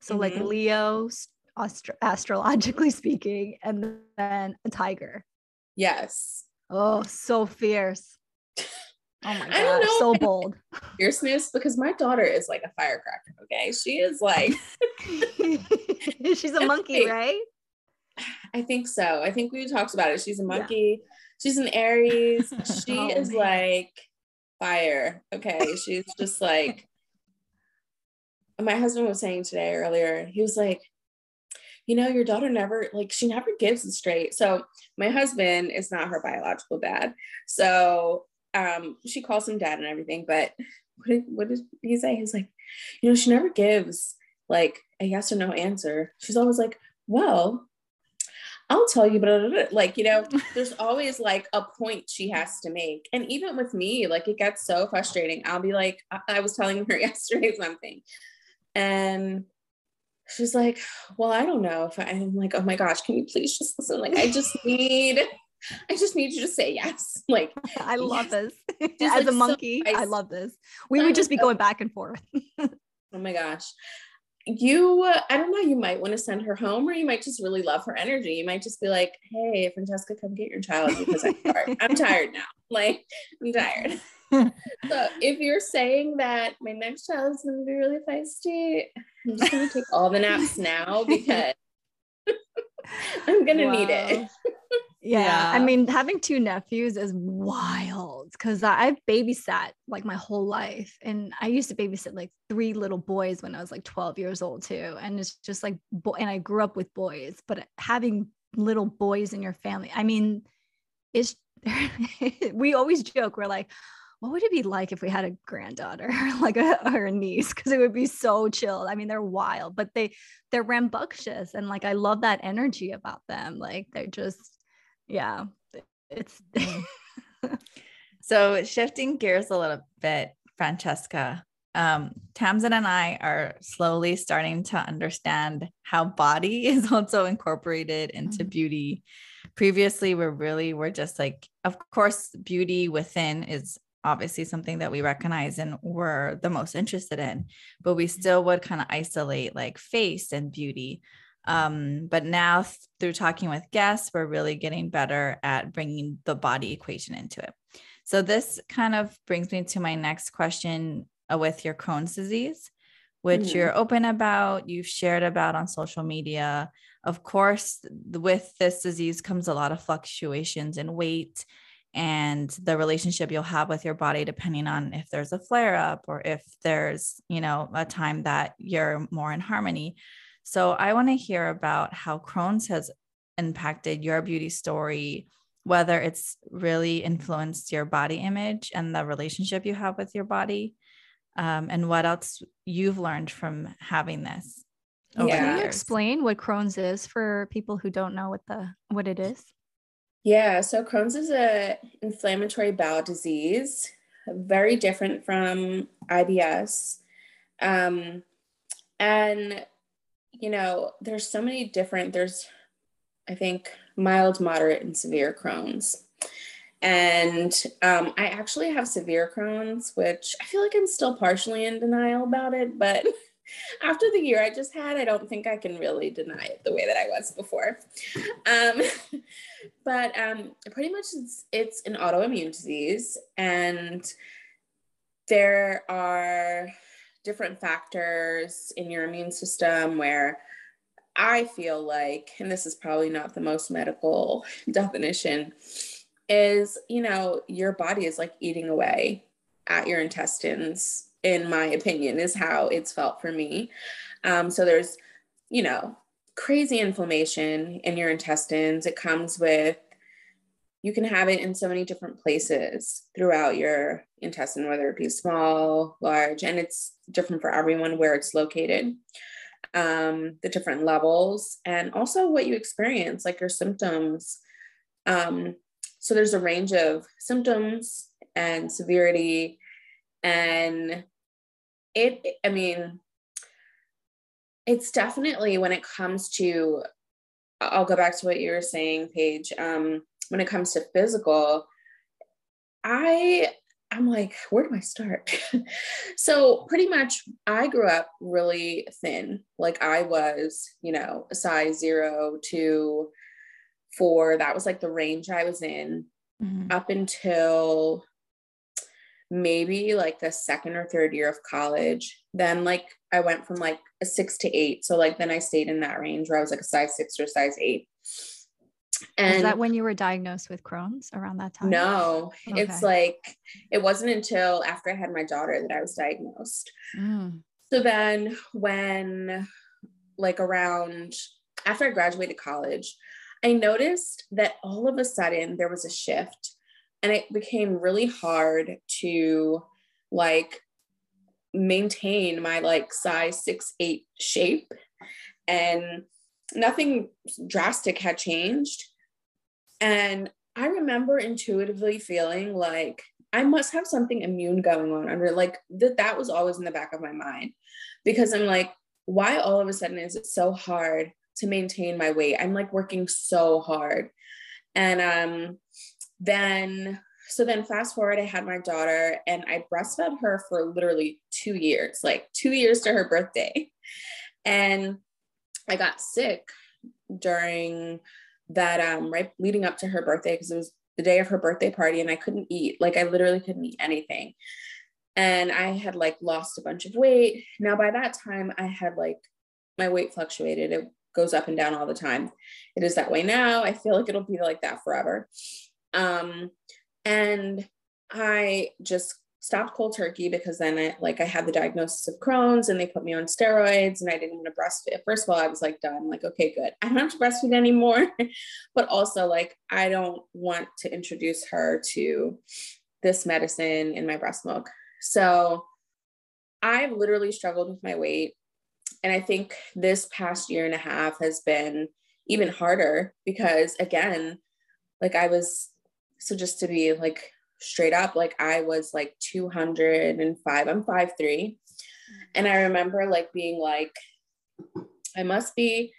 So mm-hmm. like Leo, astro- astrologically speaking, and then a tiger. Yes. Oh, so fierce. Oh my god, so bold. Fierceness because my daughter is like a firecracker. Okay, she is like she's a monkey, right? I think so. I think we talked about it. She's a monkey. Yeah. She's an Aries. She oh, is man. like fire. Okay. She's just like, my husband was saying today earlier, he was like, you know, your daughter never, like, she never gives it straight. So, my husband is not her biological dad. So, um, she calls him dad and everything. But what did, what did he say? He's like, you know, she never gives like a yes or no answer. She's always like, well, I'll tell you, but uh, uh, like, you know, there's always like a point she has to make. And even with me, like it gets so frustrating. I'll be like, I, was telling her yesterday something. And she's like, Well, I don't know if I, am like, Oh my gosh, can you please just listen? Like, I just need, I just need you to say yes. Like, I love yes. this. As like, a monkey, so I love this. We would just be going back and forth. oh my gosh you uh, i don't know you might want to send her home or you might just really love her energy. You might just be like hey franchesca come get your child because i'm tired. I'm tired now. Like i'm tired. So if you're saying that my next child is going to be really feisty i'm just going to take all the naps now because i'm going to wow. need it Yeah. Yeah. I mean, having two nephews is wild because I've babysat like my whole life. And I used to babysit like three little boys when I was like 12 years old too. And it's just like, bo- and I grew up with boys, but having little boys in your family, I mean, it's, we always joke, we're like, what would it be like if we had a granddaughter like a, or a niece because it would be so chill i mean they're wild but they they're rambunctious and like i love that energy about them like they're just yeah it's So shifting gears a little bit, Franchesca, um, Tamsin and I are slowly starting to understand how body is also incorporated into Mhm. beauty. Previously, we're really we're just like, of course, beauty within is obviously something that we recognize and we're the most interested in, but we still would kind of isolate like face and beauty. Um, but now through talking with guests, we're really getting better at bringing the body equation into it. So this kind of brings me to my next question uh, with your Crohn's disease, which Mhm. you're open about, you've shared about on social media. Of course, th- with this disease comes a lot of fluctuations in weight and the relationship you'll have with your body depending on if there's a flare up or if there's, you know, a time that you're more in harmony. So I want to hear about how Crohn's has impacted your beauty story, whether it's really influenced your body image and the relationship you have with your body, um, and what else you've learned from having this. over Yeah. can you explain what crohn's is for people who don't know what the what it is Yeah, so Crohn's is a inflammatory bowel disease, very different from IBS. Um, and you know, there's so many different, there's I think mild, moderate, and severe Crohn's. And um, I actually have severe Crohn's, which I feel like I'm still partially in denial about it, but after the year I just had, I don't think I can really deny it the way that I was before. Um, but um, pretty much it's, it's an autoimmune disease, and there are different factors in your immune system where I feel like, and this is probably not the most medical definition, is you know, your body is like eating away at your intestines, in my opinion, is how it's felt for me. Um, so there's, you know, crazy inflammation in your intestines. It comes with, you can have it in so many different places throughout your intestine, whether it be small, large, and it's different for everyone where it's located um, the different levels, and also what you experience, like your symptoms. Um, so there's a range of symptoms and severity, and it, I mean, it's definitely when it comes to, I'll go back to what you were saying, Paige. Um, when it comes to physical, I I'm like, where do I start? so pretty much I grew up really thin. Like I was, you know, size zero to four. That was like the range I was in Mhm. up until maybe like the second or third year of college. Then like I went from like a six to eight. So like then I stayed in that range where I was like a size six or size eight. Is that when you were diagnosed with crohn's around that time no, it's like it wasn't until after I had my daughter that I was diagnosed. Mm. So then when like around after I graduated college, I noticed that all of a sudden there was a shift and it became really hard to like maintain my like size six eight shape and nothing drastic had changed. And i remember intuitively feeling like i must have something immune going on under like that that was always in the back of my mind. Because i'm like why all of a sudden is it so hard to maintain my weight? I'm like working so hard. And um then so then fast forward i had my daughter and i breastfed her for literally two years like two years to her birthday. And i got sick during that um right leading up to her birthday because it was the day of her birthday party and i couldn't eat like i literally couldn't eat anything and i had like lost a bunch of weight now by that time i had like my weight fluctuated it goes up and down all the time. It is that way now. I feel like it'll be like that forever. Um, and I just stopped cold turkey because then I like I had the diagnosis of Crohn's and they put me on steroids and I didn't want to breastfeed. First of all, I was like done, like, okay, good. I don't have to breastfeed anymore. but also like I don't want to introduce her to this medicine in my breast milk. So I've literally struggled with my weight. And I think this past year and a half has been even harder because again, like I was so just to be like straight up like i was like 205 i'm 5'3 mm-hmm. and i remember like being like i must be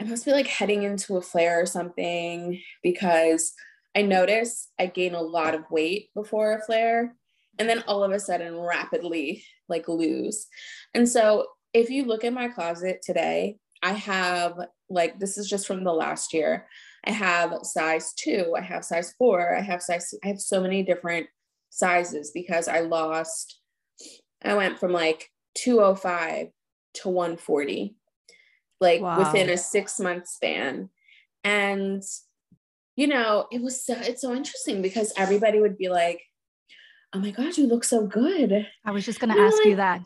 i must be like heading into a flare or something because i notice i gain a lot of weight before a flare and then all of a sudden rapidly like lose and so if you look at my closet today i have like this is just from the last year I have size two, I have size four, I have size, I have so many different sizes because I lost, I went from like 205 to 140, like wow. within a six month span. And, you know, it was so, it's so interesting because everybody would be like, oh my God, you look so good. I was just going to ask like, you that.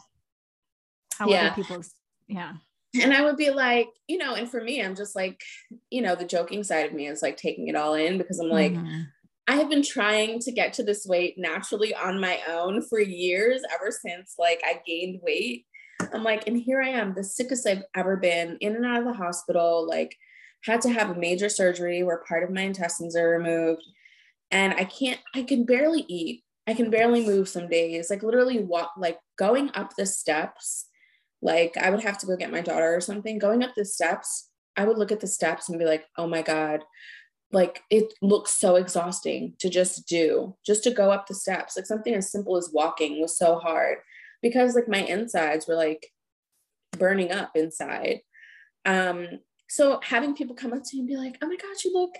How yeah. other people's, yeah and I would be like, you know, and for me, I'm just like, you know, the joking side of me is like taking it all in because I'm like, mm-hmm. I have been trying to get to this weight naturally on my own for years, ever since like I gained weight. I'm like, and here I am, the sickest I've ever been, in and out of the hospital, like, had to have a major surgery where part of my intestines are removed. And I can't, I can barely eat. I can barely move some days, like, literally walk, like, going up the steps like I would have to go get my daughter or something. Going up the steps, I would look at the steps and be like, oh my God, like it looks so exhausting to just do, just to go up the steps. Like something as simple as walking was so hard because like my insides were like burning up inside. Um, so having people come up to me and be like, oh my God, you look,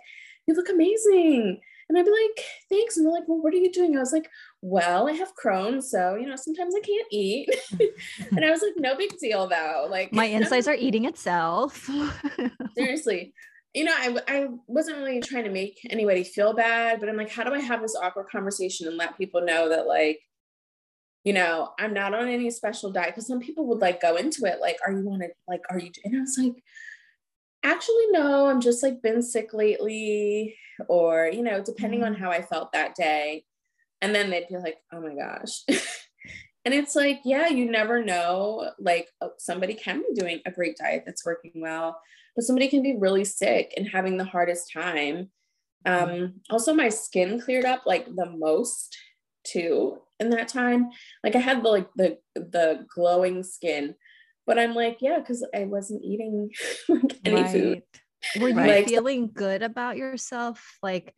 you look amazing. And I'd be like, thanks. And they're like, well, what are you doing? I was like, well, I have Crohn's. So, you know, sometimes I can't eat. and I was like, no big deal though. Like my insides are eating itself. seriously. You know, I, I wasn't really trying to make anybody feel bad, but I'm like, how do I have this awkward conversation and let people know that like, you know, I'm not on any special diet. Cause some people would like go into it, like, are you on it? Like, are you? And I was like, actually no i'm just like been sick lately or you know depending on mm-hmm. how i felt that day and then they'd be like oh my gosh and it's like yeah you never know like oh, somebody can be doing a great diet that's working well but somebody can be really sick and having the hardest time um also my skin cleared up like the most too in that time like i had the like the the glowing skin but I'm like, yeah, because I wasn't eating like any right. food. Were you like, feeling good about yourself? Like,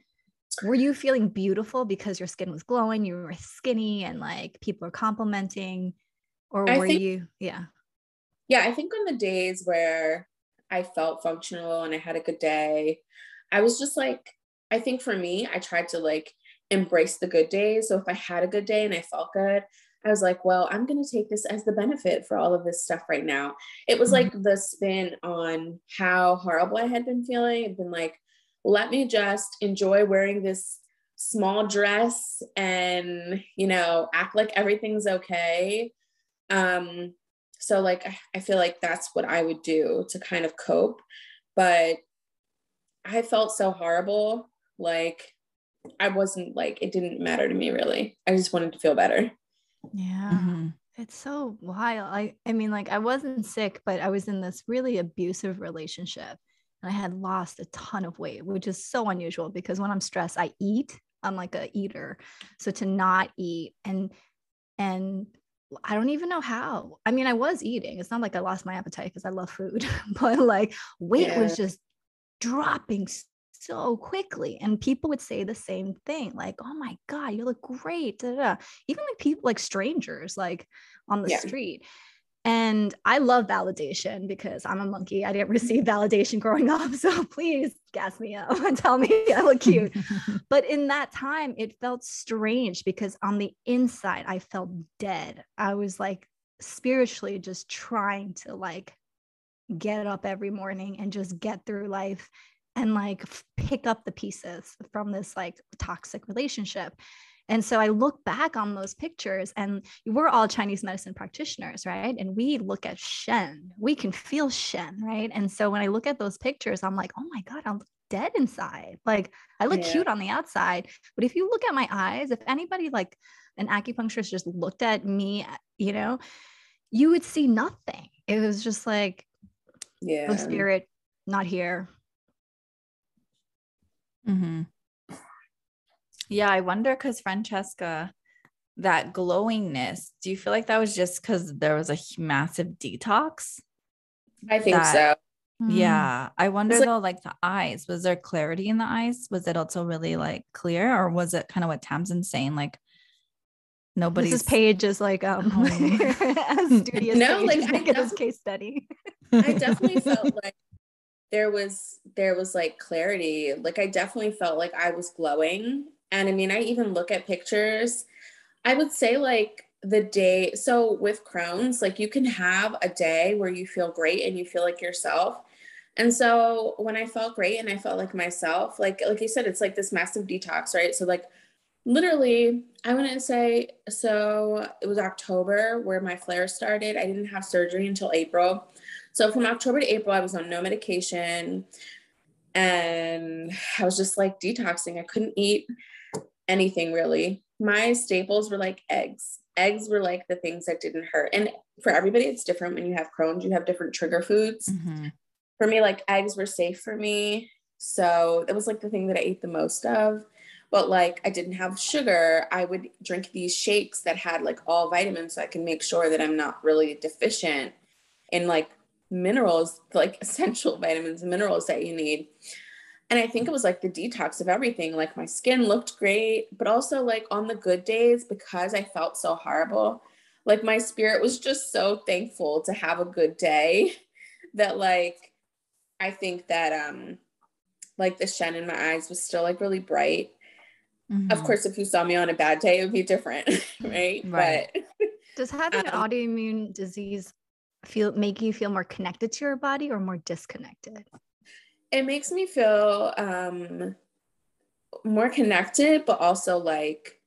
were you feeling beautiful because your skin was glowing? You were skinny and like people are complimenting, or were think, you? Yeah. Yeah, I think on the days where I felt functional and I had a good day, I was just like, I think for me, I tried to like embrace the good days. So if I had a good day and I felt good, I was like, well, I'm going to take this as the benefit for all of this stuff right now. It was mm-hmm. like the spin on how horrible I had been feeling. I'd been like, let me just enjoy wearing this small dress and, you know, act like everything's okay. Um, so like I feel like that's what I would do to kind of cope. But I felt so horrible. Like I wasn't like it didn't matter to me really. I just wanted to feel better. Yeah. Mm-hmm. It's so wild. I I mean like I wasn't sick, but I was in this really abusive relationship and I had lost a ton of weight, which is so unusual because when I'm stressed, I eat. I'm like a eater. So to not eat and and I don't even know how. I mean, I was eating. It's not like I lost my appetite because I love food, but like weight yeah. was just dropping so quickly. And people would say the same thing, like, oh my God, you look great. Da, da, da. Even like people like strangers, like on the yeah. street. And I love validation because I'm a monkey. I didn't receive validation growing up. So please gas me up and tell me I look cute. but in that time, it felt strange because on the inside, I felt dead. I was like spiritually just trying to like get up every morning and just get through life and like pick up the pieces from this like toxic relationship. And so I look back on those pictures, and we're all Chinese medicine practitioners, right? And we look at Shen, we can feel Shen, right? And so when I look at those pictures, I'm like, oh my God, I'm dead inside. Like I look yeah. cute on the outside, but if you look at my eyes, if anybody like an acupuncturist just looked at me, you know, you would see nothing. It was just like, yeah, spirit, not here. Mm-hmm. Yeah, I wonder because Franchesca, that glowingness, do you feel like that was just because there was a massive detox? I think that, so. Yeah. I wonder like, though, like the eyes, was there clarity in the eyes? Was it also really like clear or was it kind of what Tamsin's saying? Like nobody's This page is like um studious. no, like I def- his case study. I definitely felt like there was there was like clarity. Like I definitely felt like I was glowing. And I mean, I even look at pictures. I would say like the day so with Crohn's, like you can have a day where you feel great and you feel like yourself. And so when I felt great and I felt like myself, like like you said, it's like this massive detox, right? So like literally, I wouldn't say so it was October where my flare started. I didn't have surgery until April. So from October to April, I was on no medication and I was just like detoxing. I couldn't eat anything really. My staples were like eggs. Eggs were like the things that didn't hurt. And for everybody, it's different. When you have Crohn's, you have different trigger foods. Mm-hmm for me, like eggs were safe for me. So it was like the thing that I ate the most of. But like I didn't have sugar. I would drink these shakes that had like all vitamins so I can make sure that I'm not really deficient in like minerals, like essential vitamins and minerals that you need. And I think it was like the detox of everything. Like my skin looked great, but also like on the good days, because I felt so horrible, like my spirit was just so thankful to have a good day that like I think that um like the Shen in my eyes was still like really bright. Mm-hmm. Of course, if you saw me on a bad day, it would be different, right? right. But does having um, autoimmune disease feel make you feel more connected to your body or more disconnected? It makes me feel um more connected, but also like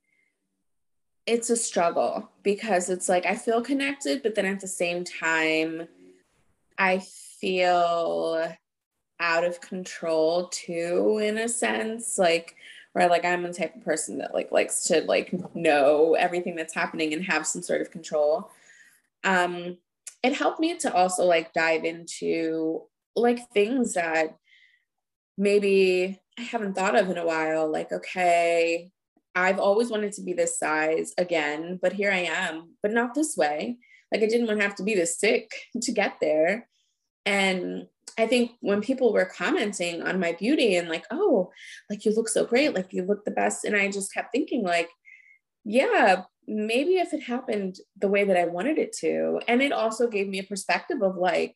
it's a struggle because it's like I feel connected, but then at the same time, I feel out of control too in a sense like where like i'm the type of person that like likes to like know everything that's happening and have some sort of control. Um it helped me to also like dive into like things that maybe i haven't thought of in a while like okay i've always wanted to be this size again but here i am but not this way like i didn't want to have to be this sick to get there and I think when people were commenting on my beauty and like, oh, like you look so great, like you look the best. And I just kept thinking, like, yeah, maybe if it happened the way that I wanted it to. And it also gave me a perspective of like,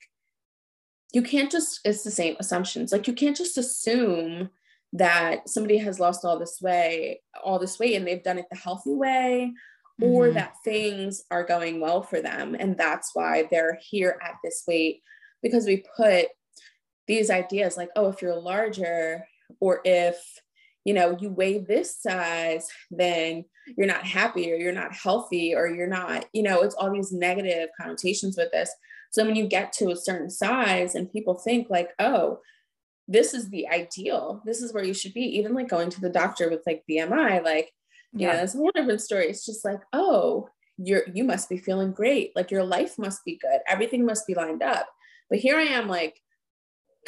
you can't just, it's the same assumptions. Like, you can't just assume that somebody has lost all this way, all this weight, and they've done it the healthy way, mm-hmm. or that things are going well for them. And that's why they're here at this weight because we put these ideas like, oh, if you're larger or if you know you weigh this size then you're not happy or you're not healthy or you're not you know it's all these negative connotations with this so when you get to a certain size and people think like oh this is the ideal this is where you should be even like going to the doctor with like bmi like you yeah. know it's a whole different story it's just like oh you're you must be feeling great like your life must be good everything must be lined up but here i am like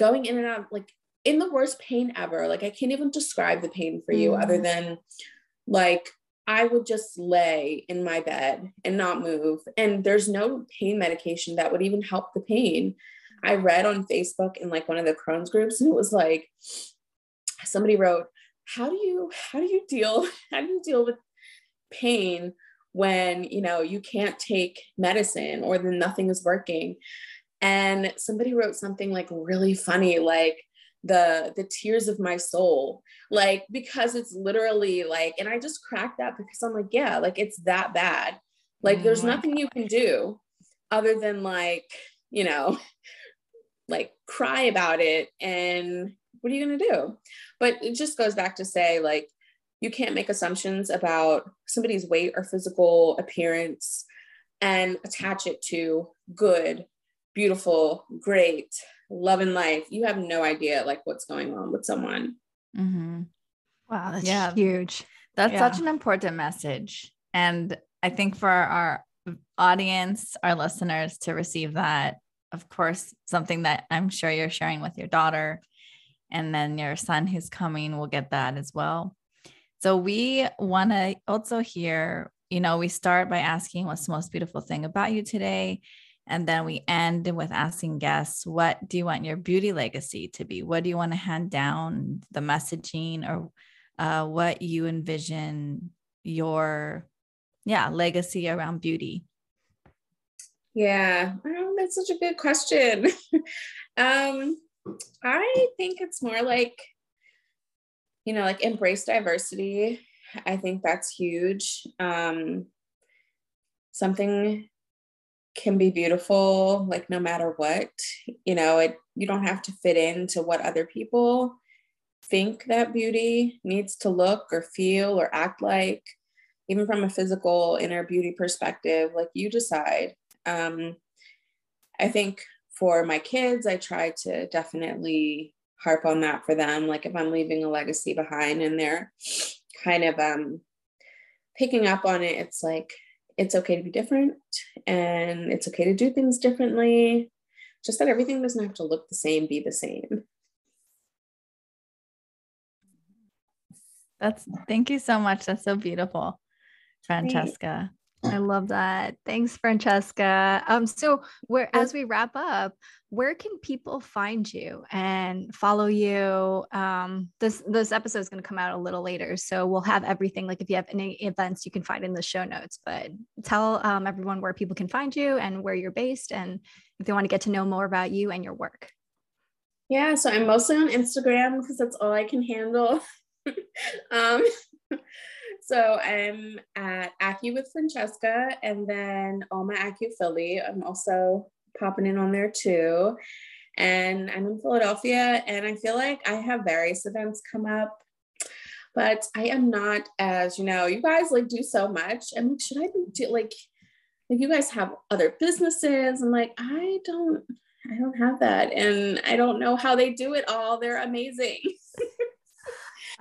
going in and out, like in the worst pain ever. Like I can't even describe the pain for you mm. other than like I would just lay in my bed and not move. And there's no pain medication that would even help the pain. I read on Facebook in like one of the Crohn's groups, and it was like somebody wrote, How do you how do you deal? How do you deal with pain when you know you can't take medicine or then nothing is working? and somebody wrote something like really funny like the the tears of my soul like because it's literally like and i just cracked that because i'm like yeah like it's that bad. Like oh there's nothing you can do other than like you know like cry about it and what are you going to do? But it just goes back to say like you can't make assumptions about somebody's weight or physical appearance and attach it to good beautiful great love and life you have no idea like what's going on with someone Mm-hmm. Wow, that's Yeah. huge. That's Yeah. such an important message. And I think for our audience, our listeners to receive that, of course, something that I'm sure you're sharing with your daughter, and then your son who's coming will get that as well. So we want to also hear, you know, we start by asking what's the most beautiful thing about you today. And then we end with asking guests, what do you want your beauty legacy to be? What do you want to hand down, the messaging, or uh, what you envision your, yeah, legacy around beauty? Yeah, oh, that's such a good question. um, I think it's more like, you know, like embrace diversity. I think that's huge. Um, something can be beautiful, like no matter what. You know, it you don't have to fit into what other people think that beauty needs to look or feel or act like. Even from a physical inner beauty perspective, like you decide um, I think for my kids, I try to definitely harp on that for them. Like if I'm leaving a legacy behind and they're kind of um, picking up on it, it's like it's okay to be different and it's okay to do things differently. Just that everything doesn't have to look the same, be the same. That's thank you so much. That's so beautiful, Franchesca. I love that. Thanks, Franchesca. Um, so where as we wrap up, where can people find you and follow you? Um, this this episode is going to come out a little later, so we'll have everything. Like if you have any events, you can find in the show notes. But tell um, everyone where people can find you and where you're based, and if they want to get to know more about you and your work. Yeah, so I'm mostly on Instagram because that's all I can handle. um, so I'm at Acu with Franchesca and then Alma Acu Philly. I'm also popping in on there too. And I'm in Philadelphia and I feel like I have various events come up, but I am not as, you know, you guys like do so much. I'm like, should I be do like like you guys have other businesses? I'm like, I don't I don't have that. And I don't know how they do it all. They're amazing.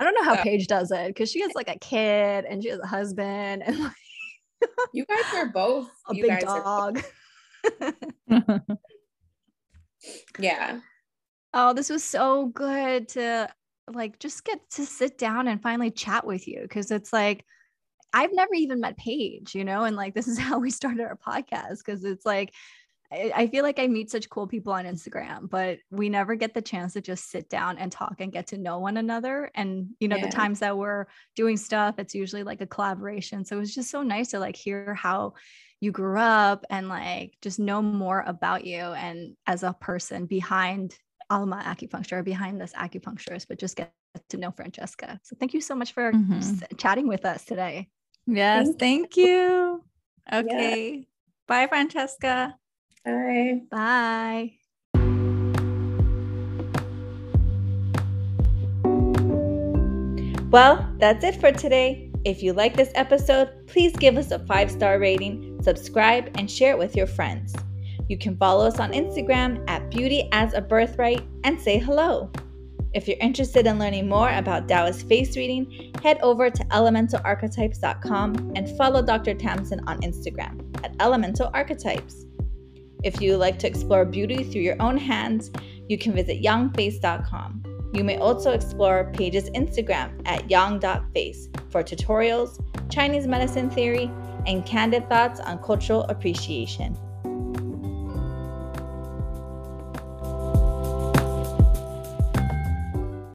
I don't know how So- Paige does it because she has like a kid and she has a husband and like You guys are both a you big dog. yeah. Oh, this was so good to like just get to sit down and finally chat with you because it's like I've never even met Paige, you know, and like this is how we started our podcast because it's like I I feel like I meet such cool people on Instagram, but we never get the chance to just sit down and talk and get to know one another. And you know, Yeah. the times that we're doing stuff, it's usually like a collaboration. So it was just so nice to like hear how you grew up and like just know more about you and as a person behind Alma acupuncture, behind this acupuncturist, but just get to know Franchesca. So thank you so much for Mhm. s- chatting with us today. yes, Thank thank you. Okay. Bye, Franchesca. Bye. Bye. Well, that's it for today. If you like this episode, please give us a five star rating, subscribe, and share it with your friends. You can follow us on Instagram at Beauty as a Birthright and say hello. If you're interested in learning more about Taoist face reading, head over to elementalarchetypes.com and follow Dr. Tamsin on Instagram at Elemental Archetypes. If you like to explore beauty through your own hands, you can visit yangface.com. You may also explore Paige's Instagram at yang.face for tutorials, Chinese medicine theory, and candid thoughts on cultural appreciation.